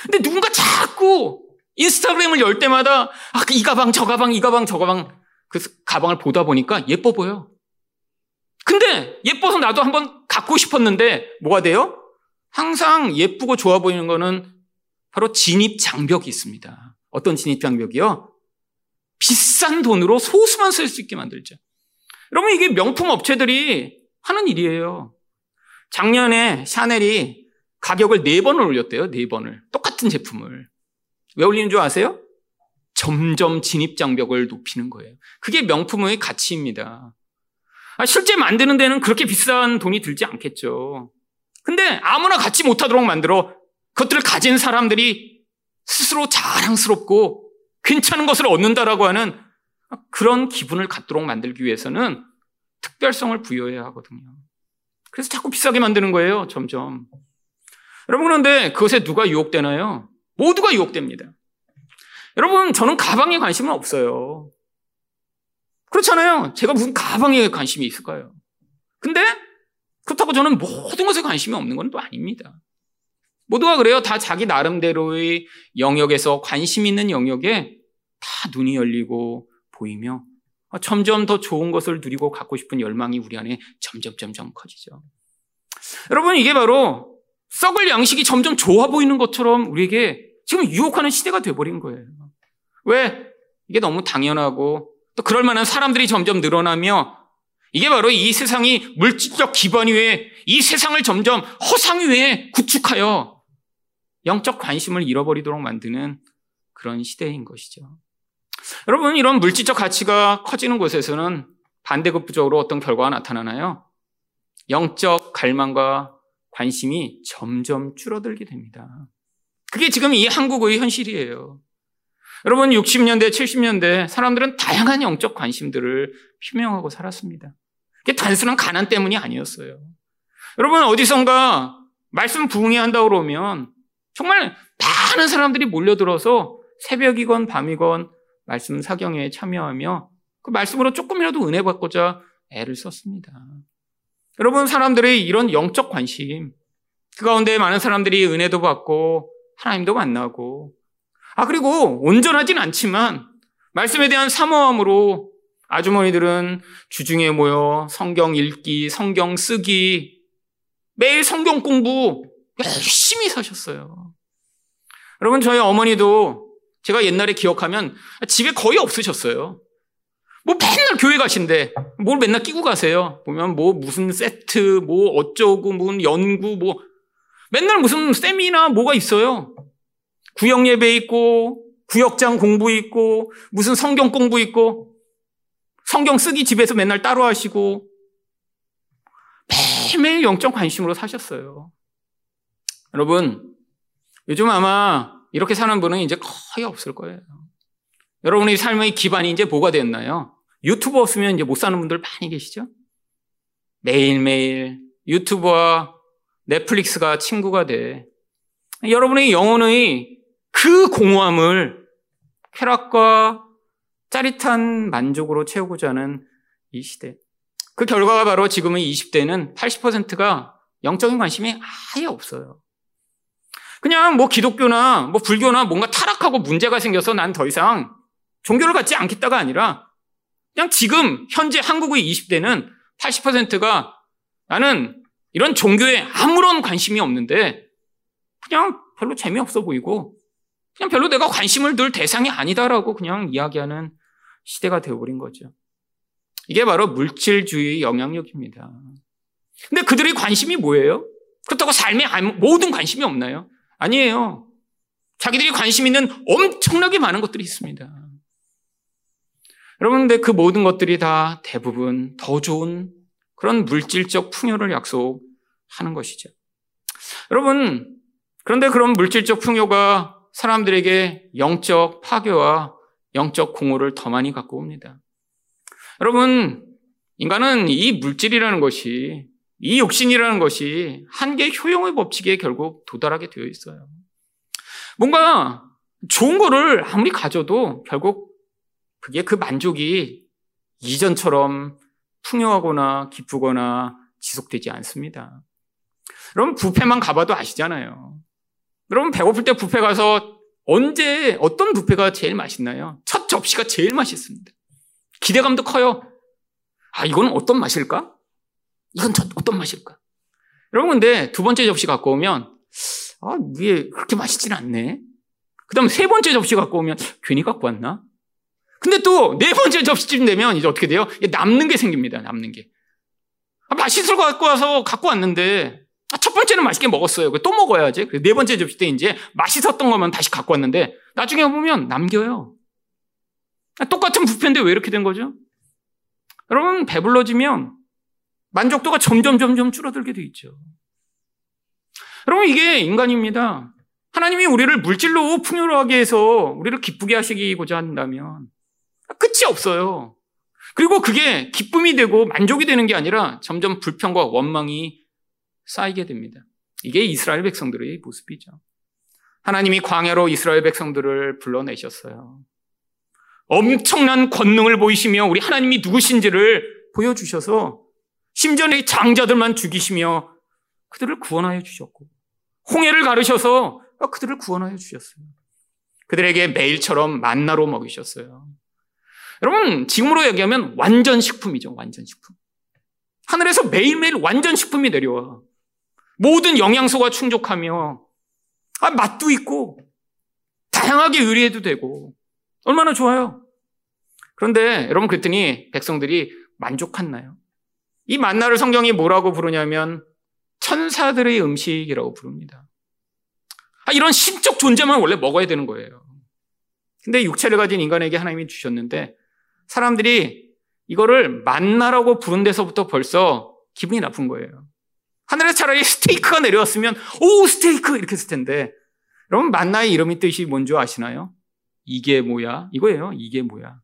근데 누군가 자꾸 인스타그램을 열 때마다 아, 이 가방, 저 가방, 이 가방, 저 가방 그 가방을 보다 보니까 예뻐 보여. 근데 예뻐서 나도 한번 갖고 싶었는데 뭐가 돼요? 항상 예쁘고 좋아 보이는 거는 바로 진입 장벽이 있습니다. 어떤 진입 장벽이요? 비싼 돈으로 소수만 쓸 수 있게 만들죠. 여러분 이게 명품 업체들이 하는 일이에요. 작년에 샤넬이 가격을 네 번을 올렸대요. 네 번을. 똑같은 제품을. 왜 올리는 줄 아세요? 점점 진입장벽을 높이는 거예요. 그게 명품의 가치입니다. 아, 실제 만드는 데는 그렇게 비싼 돈이 들지 않겠죠. 근데 아무나 갖지 못하도록 만들어 그것들을 가진 사람들이 스스로 자랑스럽고 괜찮은 것을 얻는다라고 하는 그런 기분을 갖도록 만들기 위해서는 특별성을 부여해야 하거든요. 그래서 자꾸 비싸게 만드는 거예요, 점점. 여러분, 그런데 그것에 누가 유혹되나요? 모두가 유혹됩니다. 여러분, 저는 가방에 관심은 없어요. 그렇잖아요. 제가 무슨 가방에 관심이 있을까요? 근데 그렇다고 저는 모든 것에 관심이 없는 건 또 아닙니다. 모두가 그래요. 다 자기 나름대로의 영역에서 관심 있는 영역에 다 눈이 열리고 보이며 점점 더 좋은 것을 누리고 갖고 싶은 열망이 우리 안에 점점 점점 커지죠. 여러분 이게 바로 썩을 양식이 점점 좋아 보이는 것처럼 우리에게 지금 유혹하는 시대가 돼버린 거예요. 왜? 이게 너무 당연하고 또 그럴 만한 사람들이 점점 늘어나며 이게 바로 이 세상이 물질적 기반 위에 이 세상을 점점 허상 위에 구축하여 영적 관심을 잃어버리도록 만드는 그런 시대인 것이죠. 여러분, 이런 물질적 가치가 커지는 곳에서는 반대급부적으로 어떤 결과가 나타나나요? 영적 갈망과 관심이 점점 줄어들게 됩니다. 그게 지금 이 한국의 현실이에요. 여러분, 60년대, 70년대 사람들은 다양한 영적 관심들을 표명하고 살았습니다. 그게 단순한 가난 때문이 아니었어요. 여러분, 어디선가 말씀 부흥회 한다고 그러면 정말 많은 사람들이 몰려들어서 새벽이건 밤이건 말씀 사경에 참여하며 그 말씀으로 조금이라도 은혜 받고자 애를 썼습니다. 여러분, 사람들의 이런 영적 관심, 그 가운데 많은 사람들이 은혜도 받고 하나님도 만나고, 아, 그리고 온전하진 않지만 말씀에 대한 사모함으로 아주머니들은 주중에 모여 성경 읽기, 성경 쓰기, 매일 성경 공부 열심히 사셨어요. 여러분, 저희 어머니도 제가 옛날에 기억하면 집에 거의 없으셨어요. 뭐 맨날 교회 가신데 뭘 맨날 끼고 가세요. 보면 뭐 무슨 세트, 뭐 어쩌고, 무슨 연구, 뭐 맨날 무슨 세미나 뭐가 있어요. 구역 예배 있고 구역장 공부 있고 무슨 성경 공부 있고 성경 쓰기 집에서 맨날 따로 하시고 매일매일 영적 관심으로 사셨어요. 여러분, 요즘 아마 이렇게 사는 분은 이제 거의 없을 거예요. 여러분의 삶의 기반이 이제 뭐가 됐나요? 유튜브 없으면 이제 못 사는 분들 많이 계시죠? 매일매일 유튜브와 넷플릭스가 친구가 돼. 여러분의 영혼의 그 공허함을 쾌락과 짜릿한 만족으로 채우고자 하는 이 시대. 그 결과가 바로 지금의 20대는 80%가 영적인 관심이 아예 없어요. 그냥 뭐 기독교나 뭐 불교나 뭔가 타락하고 문제가 생겨서 난 더 이상 종교를 갖지 않겠다가 아니라 그냥 지금 현재 한국의 20대는 80%가 나는 이런 종교에 아무런 관심이 없는데 그냥 별로 재미없어 보이고 그냥 별로 내가 관심을 들 대상이 아니다라고 그냥 이야기하는 시대가 되어버린 거죠. 이게 바로 물질주의 영향력입니다. 근데 그들의 관심이 뭐예요? 그렇다고 삶에 모든 관심이 없나요? 아니에요. 자기들이 관심 있는 엄청나게 많은 것들이 있습니다. 여러분, 근데 그 모든 것들이 다 대부분 더 좋은 그런 물질적 풍요를 약속하는 것이죠. 여러분, 그런데 그런 물질적 풍요가 사람들에게 영적 파괴와 영적 공허를 더 많이 갖고 옵니다. 여러분, 인간은 이 물질이라는 것이 이 욕심이라는 것이 한계 효용의 법칙에 결국 도달하게 되어 있어요. 뭔가 좋은 거를 아무리 가져도 결국 그게 그 만족이 이전처럼 풍요하거나 기쁘거나 지속되지 않습니다. 여러분, 뷔페만 가봐도 아시잖아요. 여러분, 배고플 때 뷔페 가서 언제, 어떤 뷔페가 제일 맛있나요? 첫 접시가 제일 맛있습니다. 기대감도 커요. 아, 이거는 어떤 맛일까? 이건 어떤 맛일까? 여러분, 근데 두 번째 접시 갖고 오면, 아, 이게 그렇게 맛있진 않네. 그 다음 세 번째 접시 갖고 오면, 괜히 갖고 왔나? 근데 또 네 번째 접시쯤 되면 이제 어떻게 돼요? 남는 게 생깁니다, 남는 게. 아, 맛있을 거 갖고 와서 갖고 왔는데, 아, 첫 번째는 맛있게 먹었어요. 또 먹어야지. 네 번째 접시 때 이제 맛있었던 거면 다시 갖고 왔는데, 나중에 보면 남겨요. 아, 똑같은 부패인데 왜 이렇게 된 거죠? 여러분, 배불러지면 만족도가 점점 점점 줄어들게 돼 있죠. 여러분 이게 인간입니다. 하나님이 우리를 물질로 풍요로하게 해서 우리를 기쁘게 하시고자 한다면 끝이 없어요. 그리고 그게 기쁨이 되고 만족이 되는 게 아니라 점점 불평과 원망이 쌓이게 됩니다. 이게 이스라엘 백성들의 모습이죠. 하나님이 광야로 이스라엘 백성들을 불러내셨어요. 엄청난 권능을 보이시며 우리 하나님이 누구신지를 보여주셔서 심지어 내 장자들만 죽이시며 그들을 구원하여 주셨고 홍해를 가르셔서 그들을 구원하여 주셨어요. 그들에게 매일처럼 만나로 먹이셨어요. 여러분, 지금으로 얘기하면 완전 식품이죠. 완전 식품. 하늘에서 매일매일 완전 식품이 내려와. 모든 영양소가 충족하며, 아, 맛도 있고, 다양하게 요리해도 되고, 얼마나 좋아요. 그런데 여러분 그랬더니 백성들이 만족했나요? 이 만나를 성경이 뭐라고 부르냐면 천사들의 음식이라고 부릅니다. 아, 이런 신적 존재만 원래 먹어야 되는 거예요. 근데 육체를 가진 인간에게 하나님이 주셨는데 사람들이 이거를 만나라고 부른 데서부터 벌써 기분이 나쁜 거예요. 하늘에 차라리 스테이크가 내려왔으면 오 스테이크 이렇게 했을 텐데 여러분 만나의 이름이 뜻이 뭔지 아시나요? 이게 뭐야? 이거예요. 이게 뭐야?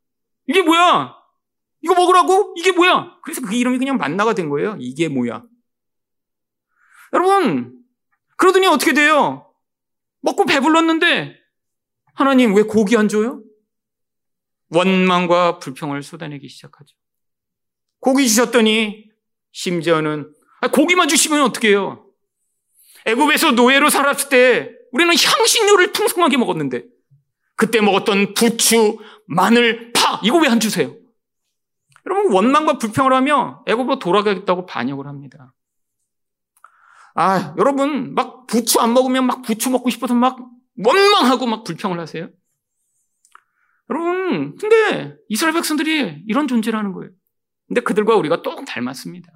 이게 뭐야? 이거 먹으라고? 이게 뭐야? 그래서 그 이름이 그냥 만나가 된 거예요. 이게 뭐야? 여러분, 그러더니 어떻게 돼요? 먹고 배불렀는데 하나님 왜 고기 안 줘요? 원망과 불평을 쏟아내기 시작하죠. 고기 주셨더니 심지어는 아, 고기만 주시면 어떻게 해요? 애굽에서 노예로 살았을 때 우리는 향신료를 풍성하게 먹었는데 그때 먹었던 부추, 마늘, 파 이거 왜 안 주세요? 여러분 원망과 불평을 하며 애굽으로 돌아가겠다고 반역을 합니다. 아, 여러분 막 부추 안 먹으면 막 부추 먹고 싶어서 막 원망하고 막 불평을 하세요. 여러분, 근데 이스라엘 백성들이 이런 존재라는 거예요. 근데 그들과 우리가 똑 닮았습니다.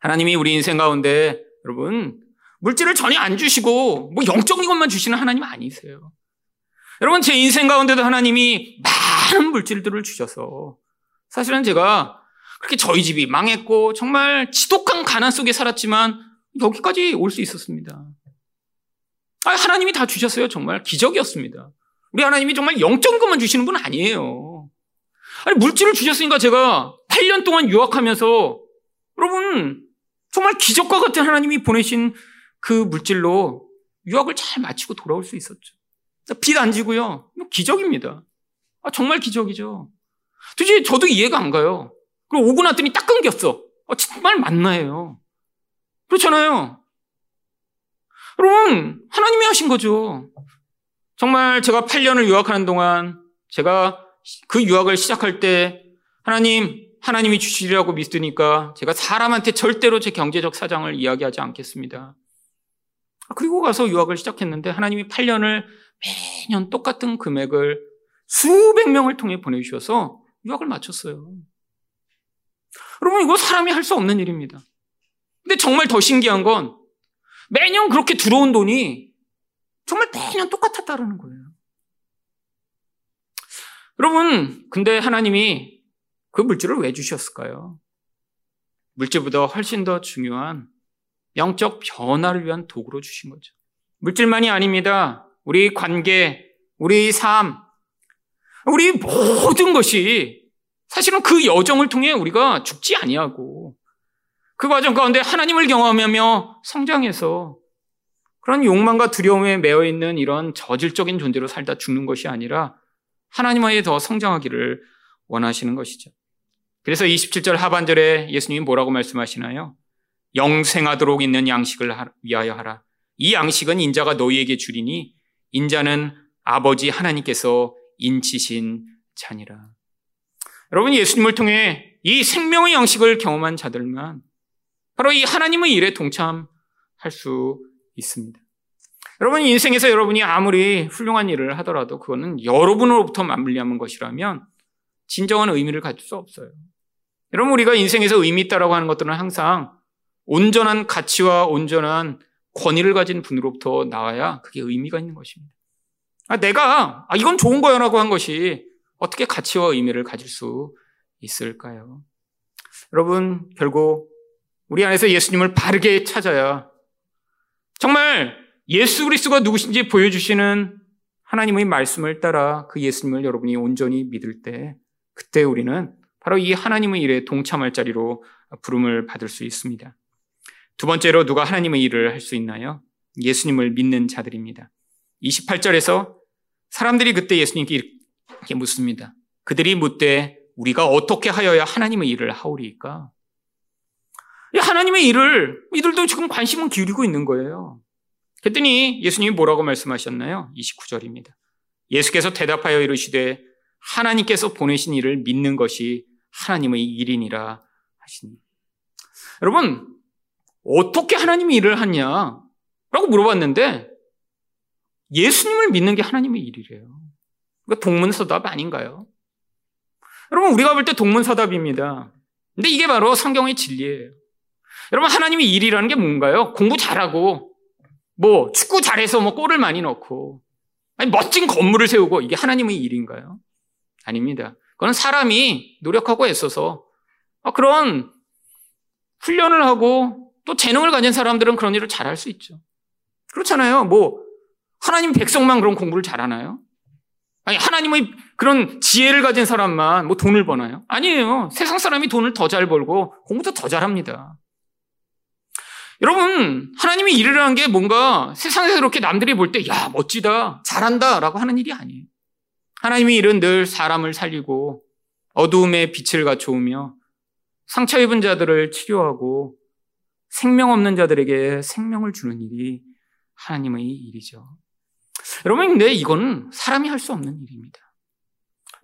하나님이 우리 인생 가운데 여러분 물질을 전혀 안 주시고 뭐 영적인 것만 주시는 하나님 아니세요. 여러분 제 인생 가운데도 하나님이 많은 물질들을 주셔서 사실은 제가 그렇게 저희 집이 망했고 정말 지독한 가난 속에 살았지만 여기까지 올 수 있었습니다. 아, 하나님이 다 주셨어요. 정말 기적이었습니다. 우리 하나님이 정말 영적인 것만 주시는 분 아니에요. 아니, 물질을 주셨으니까 제가 8년 동안 유학하면서 여러분, 정말 기적과 같은 하나님이 보내신 그 물질로 유학을 잘 마치고 돌아올 수 있었죠. 빚 안 지고요. 기적입니다. 아, 정말 기적이죠. 도대체 저도 이해가 안 가요. 그리고 오고 났더니 딱 끊겼어. 아, 정말 맞나요? 그렇잖아요. 여러분, 하나님이 하신 거죠. 정말 제가 8년을 유학하는 동안 제가 그 유학을 시작할 때 하나님, 하나님이 주시리라고 믿으니까 제가 사람한테 절대로 제 경제적 사장을 이야기하지 않겠습니다. 그리고 가서 유학을 시작했는데 하나님이 8년을 매년 똑같은 금액을 수백 명을 통해 보내주셔서 유학을 마쳤어요. 여러분, 이거 사람이 할 수 없는 일입니다. 근데 정말 더 신기한 건 매년 그렇게 들어온 돈이 정말 매년 똑같았다는 거예요. 여러분, 근데 하나님이 그 물질을 왜 주셨을까요? 물질보다 훨씬 더 중요한 영적 변화를 위한 도구로 주신 거죠. 물질만이 아닙니다. 우리 관계, 우리 삶, 우리 모든 것이 사실은 그 여정을 통해 우리가 죽지 아니하고 그 과정 가운데 하나님을 경험하며 성장해서 그런 욕망과 두려움에 매여 있는 이런 저질적인 존재로 살다 죽는 것이 아니라 하나님와의 더 성장하기를 원하시는 것이죠. 그래서 27절 하반절에 예수님이 뭐라고 말씀하시나요? 영생하도록 있는 양식을 위하여 하라. 이 양식은 인자가 너희에게 주리니 인자는 아버지 하나님께서 인치신 자니라. 여러분 예수님을 통해 이 생명의 양식을 경험한 자들만 바로 이 하나님의 일에 동참할 수 있습니다. 여러분 인생에서 여러분이 아무리 훌륭한 일을 하더라도 그거는 여러분으로부터 맞물리는 것이라면 진정한 의미를 가질 수 없어요. 여러분 우리가 인생에서 의미 있다라고 하는 것들은 항상 온전한 가치와 온전한 권위를 가진 분으로부터 나와야 그게 의미가 있는 것입니다. 아, 내가 아, 이건 좋은 거야라고 한 것이 어떻게 가치와 의미를 가질 수 있을까요? 여러분 결국 우리 안에서 예수님을 바르게 찾아야 정말 예수 그리스도가 누구신지 보여주시는 하나님의 말씀을 따라 그 예수님을 여러분이 온전히 믿을 때 그때 우리는 바로 이 하나님의 일에 동참할 자리로 부름을 받을 수 있습니다. 두 번째로 누가 하나님의 일을 할 수 있나요? 예수님을 믿는 자들입니다. 28절에서 사람들이 그때 예수님께 이렇게 묻습니다. 그들이 묻되 우리가 어떻게 하여야 하나님의 일을 하오리까? 하나님의 일을 이들도 지금 관심은 기울이고 있는 거예요. 그랬더니 예수님이 뭐라고 말씀하셨나요? 29절입니다. 예수께서 대답하여 이르시되 하나님께서 보내신 일을 믿는 것이 하나님의 일이니라 하시니. 여러분, 어떻게 하나님이 일을 하냐? 라고 물어봤는데, 예수님을 믿는 게 하나님의 일이래요. 그러니까 동문서답 아닌가요? 여러분, 우리가 볼 때 동문서답입니다. 근데 이게 바로 성경의 진리예요. 여러분, 하나님의 일이라는 게 뭔가요? 공부 잘하고, 뭐, 축구 잘해서 뭐 골을 많이 넣고, 아니, 멋진 건물을 세우고, 이게 하나님의 일인가요? 아닙니다. 그건 사람이 노력하고 애써서 아, 그런 훈련을 하고 또 재능을 가진 사람들은 그런 일을 잘할 수 있죠. 그렇잖아요. 뭐, 하나님 백성만 그런 공부를 잘하나요? 아니, 하나님의 그런 지혜를 가진 사람만 뭐 돈을 버나요? 아니에요. 세상 사람이 돈을 더 잘 벌고 공부도 더 잘합니다. 여러분, 하나님이 일을 하는 게 뭔가 세상에서 그렇게 남들이 볼 때, 야, 멋지다, 잘한다, 라고 하는 일이 아니에요. 하나님의 일은 늘 사람을 살리고 어두움에 빛을 갖춰오며 상처 입은 자들을 치료하고 생명 없는 자들에게 생명을 주는 일이 하나님의 일이죠. 여러분, 근데 이거는 사람이 할 수 없는 일입니다.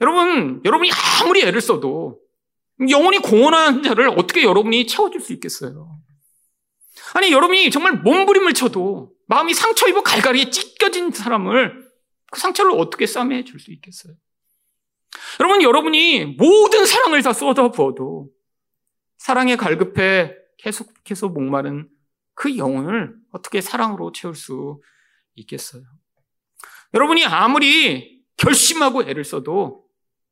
여러분, 여러분이 아무리 애를 써도 영혼이 공헌한 자를 어떻게 여러분이 채워줄 수 있겠어요? 아니, 여러분이 정말 몸부림을 쳐도 마음이 상처 입어 갈갈이에 찢겨진 사람을 그 상처를 어떻게 싸매 줄수 있겠어요? 여러분, 여러분이 모든 사랑을 다 쏟아 부어도 사랑에 갈급해 계속해서 목마른 그 영혼을 어떻게 사랑으로 채울 수 있겠어요? 여러분이 아무리 결심하고 애를 써도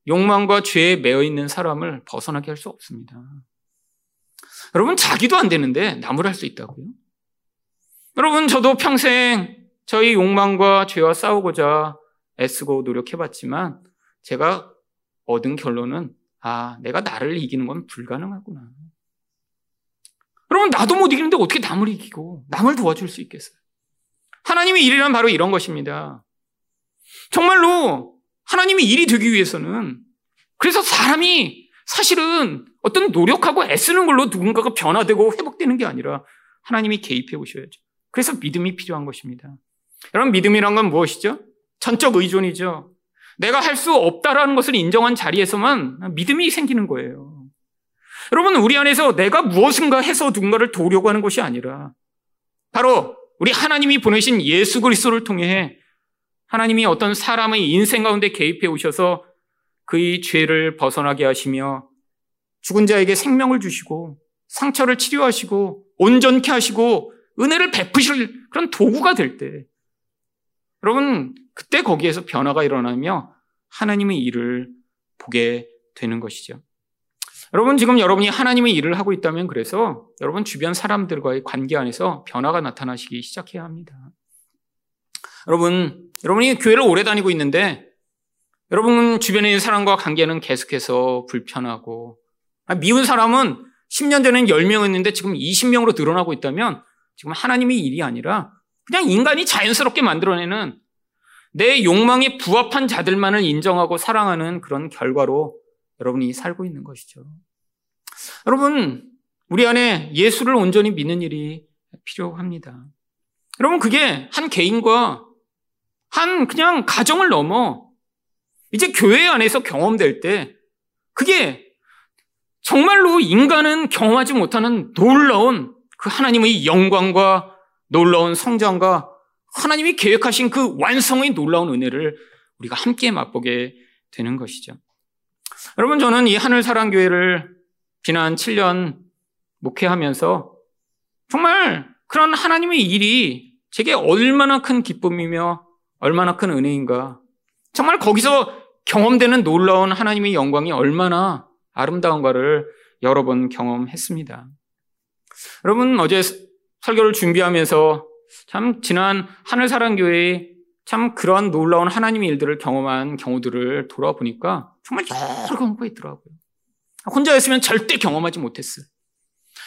욕망과 죄에 매여 있는 사람을 벗어나게 할 수 없습니다. 여러분, 자기도 안 되는데 남을 할 수 있다고요? 여러분, 저도 평생 저희 욕망과 죄와 싸우고자 애쓰고 노력해봤지만 제가 얻은 결론은 아, 내가 나를 이기는 건 불가능하구나. 여러분, 나도 못 이기는데 어떻게 남을 이기고 남을 도와줄 수 있겠어요? 하나님의 일이란 바로 이런 것입니다. 정말로 하나님의 일이 되기 위해서는 그래서 사람이 사실은 어떤 노력하고 애쓰는 걸로 누군가가 변화되고 회복되는 게 아니라 하나님이 개입해 오셔야죠. 그래서 믿음이 필요한 것입니다. 여러분, 믿음이란 건 무엇이죠? 전적 의존이죠. 내가 할 수 없다라는 것을 인정한 자리에서만 믿음이 생기는 거예요. 여러분, 우리 안에서 내가 무엇인가 해서 누군가를 도우려고 하는 것이 아니라 바로 우리 하나님이 보내신 예수 그리스도를 통해 하나님이 어떤 사람의 인생 가운데 개입해 오셔서 그의 죄를 벗어나게 하시며 죽은 자에게 생명을 주시고 상처를 치료하시고 온전케 하시고 은혜를 베푸실 그런 도구가 될 때, 여러분, 그때 거기에서 변화가 일어나며 하나님의 일을 보게 되는 것이죠. 여러분, 지금 여러분이 하나님의 일을 하고 있다면 그래서 여러분 주변 사람들과의 관계 안에서 변화가 나타나시기 시작해야 합니다. 여러분, 여러분이 교회를 오래 다니고 있는데 여러분 있는 사람과 관계는 계속해서 불편하고 아, 미운 사람은 10년 전에는 10명이었는데 지금 20명으로 늘어나고 있다면 지금 하나님의 일이 아니라 그냥 인간이 자연스럽게 만들어내는 내 욕망에 부합한 자들만을 인정하고 사랑하는 그런 결과로 여러분이 살고 있는 것이죠. 여러분, 우리 안에 예수를 온전히 믿는 일이 필요합니다. 여러분, 그게 한 개인과 한 그냥 가정을 넘어 이제 교회 안에서 경험될 때 그게 정말로 인간은 경험하지 못하는 놀라운 그 하나님의 영광과 놀라운 성장과 하나님이 계획하신 그 완성의 놀라운 은혜를 우리가 함께 맛보게 되는 것이죠. 여러분, 저는 이 하늘사랑교회를 지난 7년 목회하면서 정말 그런 하나님의 일이 제게 얼마나 큰 기쁨이며 얼마나 큰 은혜인가. 정말 거기서 경험되는 놀라운 하나님의 영광이 얼마나 아름다운가를 여러 번 경험했습니다. 여러분, 어제 설교를 준비하면서 참 지난 하늘사랑교회의 참 그런 놀라운 하나님의 일들을 경험한 경우들을 돌아보니까 정말 여러 경우가 있더라고요. 혼자였으면 절대 경험하지 못했어요.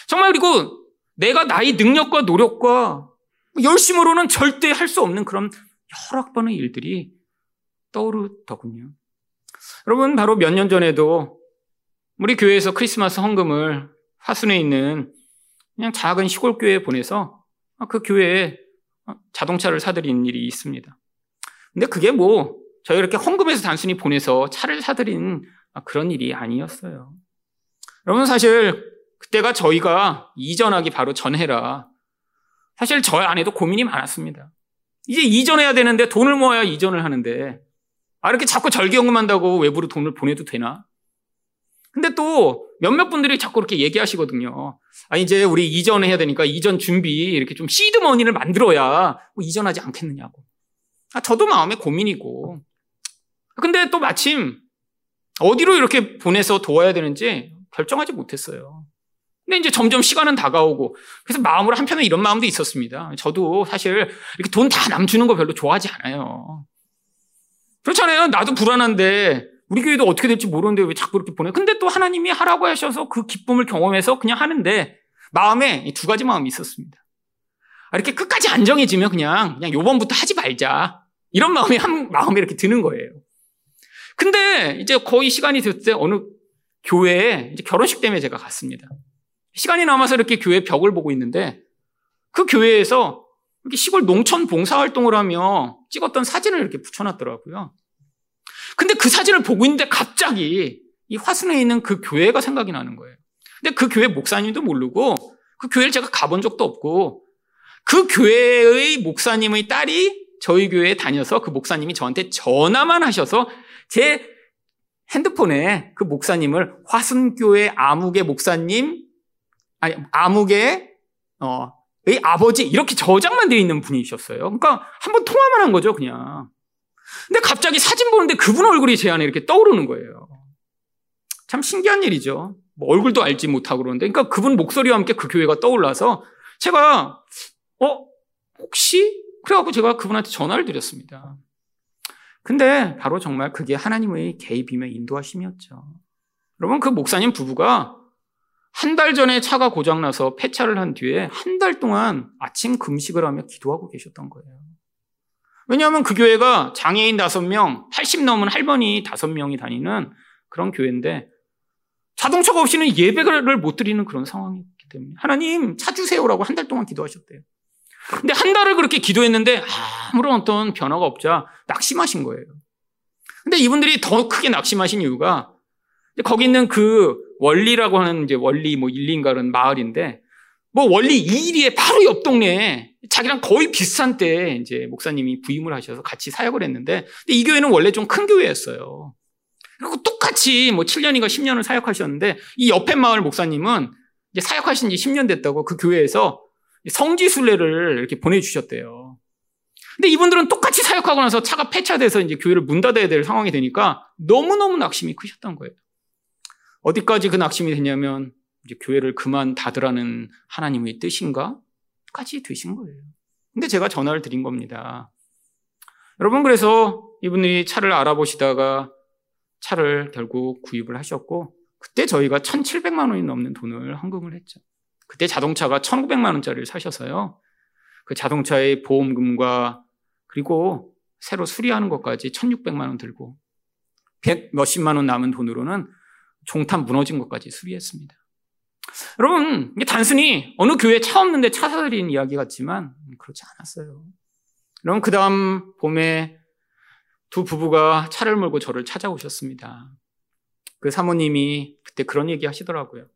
정말 그리고 내가 나의 능력과 노력과 열심으로는 절대 할 수 없는 그런 여러 번의 일들이 떠오르더군요. 여러분, 바로 몇 년 전에도 우리 교회에서 크리스마스 헌금을 화순에 있는 그냥 작은 시골 교회에 보내서 그 교회에 자동차를 사들인 일이 있습니다. 근데 그게 뭐 저희 이렇게 헌금해서 단순히 보내서 차를 사드린 그런 일이 아니었어요. 여러분 사실 그때가 저희가 이전하기 바로 전해라. 사실 저 안에도 고민이 많았습니다. 이제 이전해야 되는데 돈을 모아야 이전을 하는데 아 이렇게 자꾸 절기연금한다고 외부로 돈을 보내도 되나? 근데 또 몇몇 분들이 자꾸 이렇게 얘기하시거든요. 아 이제 우리 이전해야 되니까 이전 준비 이렇게 좀 시드 머니를 만들어야 뭐 이전하지 않겠느냐고. 아 저도 마음에 고민이고. 근데 또 마침 어디로 이렇게 보내서 도와야 되는지 결정하지 못했어요. 근데 이제 점점 시간은 다가오고 그래서 마음으로 한편에 이런 마음도 있었습니다. 저도 사실 이렇게 돈 다 남주는 거 별로 좋아하지 않아요. 그렇잖아요. 나도 불안한데 우리 교회도 어떻게 될지 모르는데 왜 자꾸 이렇게 보내? 근데 또 하나님이 하라고 하셔서 그 기쁨을 경험해서 그냥 하는데 마음에 두 가지 마음이 있었습니다. 아, 이렇게 끝까지 안정해지면 그냥 그냥 요번부터 하지 말자 이런 마음이 한 마음에 이렇게 드는 거예요. 근데 이제 거의 시간이 됐을 때 어느 교회에 이제 결혼식 때문에 제가 갔습니다. 시간이 남아서 이렇게 교회 벽을 보고 있는데 그 교회에서 이렇게 시골 농촌 봉사활동을 하며 찍었던 사진을 이렇게 붙여놨더라고요. 근데 그 사진을 보고 있는데 갑자기 이 화순에 있는 그 교회가 생각이 나는 거예요. 근데 그 교회 목사님도 모르고 그 교회를 제가 가본 적도 없고 그 교회의 목사님의 딸이 저희 교회에 다녀서 그 목사님이 저한테 전화만 하셔서 제 핸드폰에 그 목사님을 화순교회 아무개 목사님 아니 아무개 어, 의 아버지 이렇게 저장만 되어 있는 분이셨어요. 그러니까 한번 통화만 한 거죠, 그냥. 근데 갑자기 사진 보는데 그분 얼굴이 제 안에 이렇게 떠오르는 거예요. 참 신기한 일이죠. 뭐 얼굴도 알지 못하고 그러는데, 그러니까 그분 목소리와 함께 그 교회가 떠올라서 제가 어 혹시 그래갖고 제가 그분한테 전화를 드렸습니다. 근데 바로 정말 그게 하나님의 개입이며 인도하심이었죠. 여러분 그 목사님 부부가 한 달 전에 차가 고장나서 폐차를 한 뒤에 한 달 동안 아침 금식을 하며 기도하고 계셨던 거예요. 왜냐하면 그 교회가 장애인 다섯 명, 80 넘은 할머니 다섯 명이 다니는 그런 교회인데 자동차가 없이는 예배를 못 드리는 그런 상황이기 때문에 하나님 차 주세요라고 한 달 동안 기도하셨대요. 근데 한 달을 그렇게 기도했는데 아무런 어떤 변화가 없자 낙심하신 거예요. 근데 이분들이 더 크게 낙심하신 이유가 거기 있는 그 원리라고 하는 이제 원리 뭐 그런 마을인데 뭐 원리 2일리에 바로 옆 동네에 자기랑 거의 비슷한 때 이제 목사님이 부임을 하셔서 같이 사역을 했는데 근데 이 교회는 원래 좀 큰 교회였어요. 그리고 똑같이 뭐 7년인가 10년을 사역하셨는데 이 옆에 마을 목사님은 이제 사역하신 지 10년 됐다고 그 교회에서 성지 순례를 이렇게 보내주셨대요. 근데 이분들은 똑같이 사역하고 나서 차가 폐차돼서 이제 교회를 문 닫아야 될 상황이 되니까 너무너무 낙심이 크셨던 거예요. 어디까지 그 낙심이 되냐면 이제 교회를 그만 닫으라는 하나님의 뜻인가? 까지 되신 거예요. 근데 제가 전화를 드린 겁니다. 여러분, 그래서 이분들이 차를 알아보시다가 차를 결국 구입을 하셨고, 그때 저희가 1,700만 원이 넘는 돈을 헌금을 했죠. 그때 자동차가 1,900만 원짜리를 사셔서요. 그 자동차의 보험금과 그리고 새로 수리하는 것까지 1,600만 원 들고 100 몇십만 원 남은 돈으로는 종탄 무너진 것까지 수리했습니다. 여러분, 이게 단순히 어느 교회 차 없는데 차 사드린 이야기 같지만 그렇지 않았어요. 여러분, 그 다음 봄에 두 부부가 차를 몰고 저를 찾아오셨습니다. 그 사모님이 그때 그런 얘기 하시더라고요.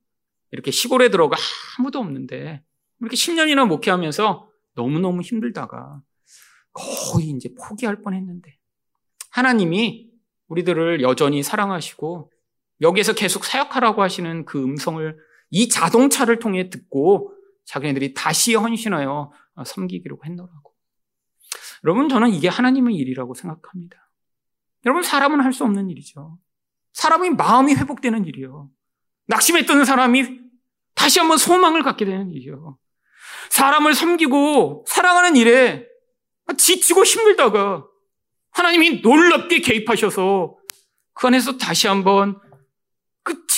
이렇게 시골에 들어가 아무도 없는데 이렇게 10년이나 목회하면서 너무너무 힘들다가 거의 이제 포기할 뻔 했는데 하나님이 우리들을 여전히 사랑하시고 여기에서 계속 사역하라고 하시는 그 음성을 이 자동차를 통해 듣고 자기네들이 다시 헌신하여 섬기기로 했노라고. 여러분, 저는 이게 하나님의 일이라고 생각합니다. 여러분, 사람은 할 수 없는 일이죠. 사람이 마음이 회복되는 일이요. 낙심했던 사람이 다시 한번 소망을 갖게 되는 일이요. 사람을 섬기고 사랑하는 일에 지치고 힘들다가 하나님이 놀랍게 개입하셔서 그 안에서 다시 한번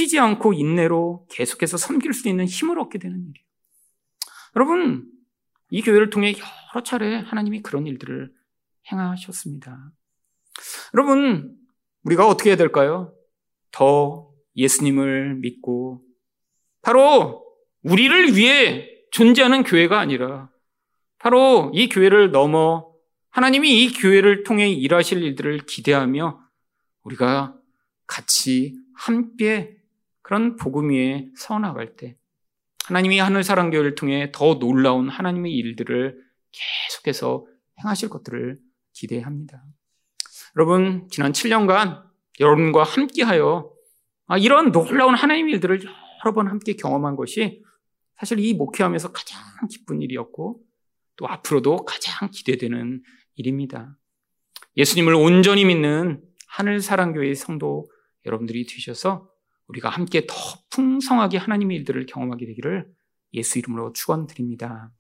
끝이지 않고 인내로 계속해서 섬길 수 있는 힘을 얻게 되는 일이에요. 여러분, 이 교회를 통해 여러 차례 하나님이 그런 일들을 행하셨습니다. 여러분, 우리가 어떻게 해야 될까요? 더 예수님을 믿고 바로 우리를 위해 존재하는 교회가 아니라 바로 이 교회를 넘어 하나님이 이 교회를 통해 일하실 일들을 기대하며 우리가 같이 함께 그런 복음 위에 서 나갈 때 하나님이 하늘 사랑 교회를 통해 더 놀라운 하나님의 일들을 계속해서 행하실 것들을 기대합니다. 여러분, 지난 7년간 여러분과 함께하여 아, 이런 놀라운 하나님의 일들을 여러 번 함께 경험한 것이 사실 이 목회하면서 가장 기쁜 일이었고 또 앞으로도 가장 기대되는 일입니다. 예수님을 온전히 믿는 하늘 사랑교회의 성도 여러분들이 되셔서 우리가 함께 더 풍성하게 하나님의 일들을 경험하게 되기를 예수 이름으로 축원드립니다.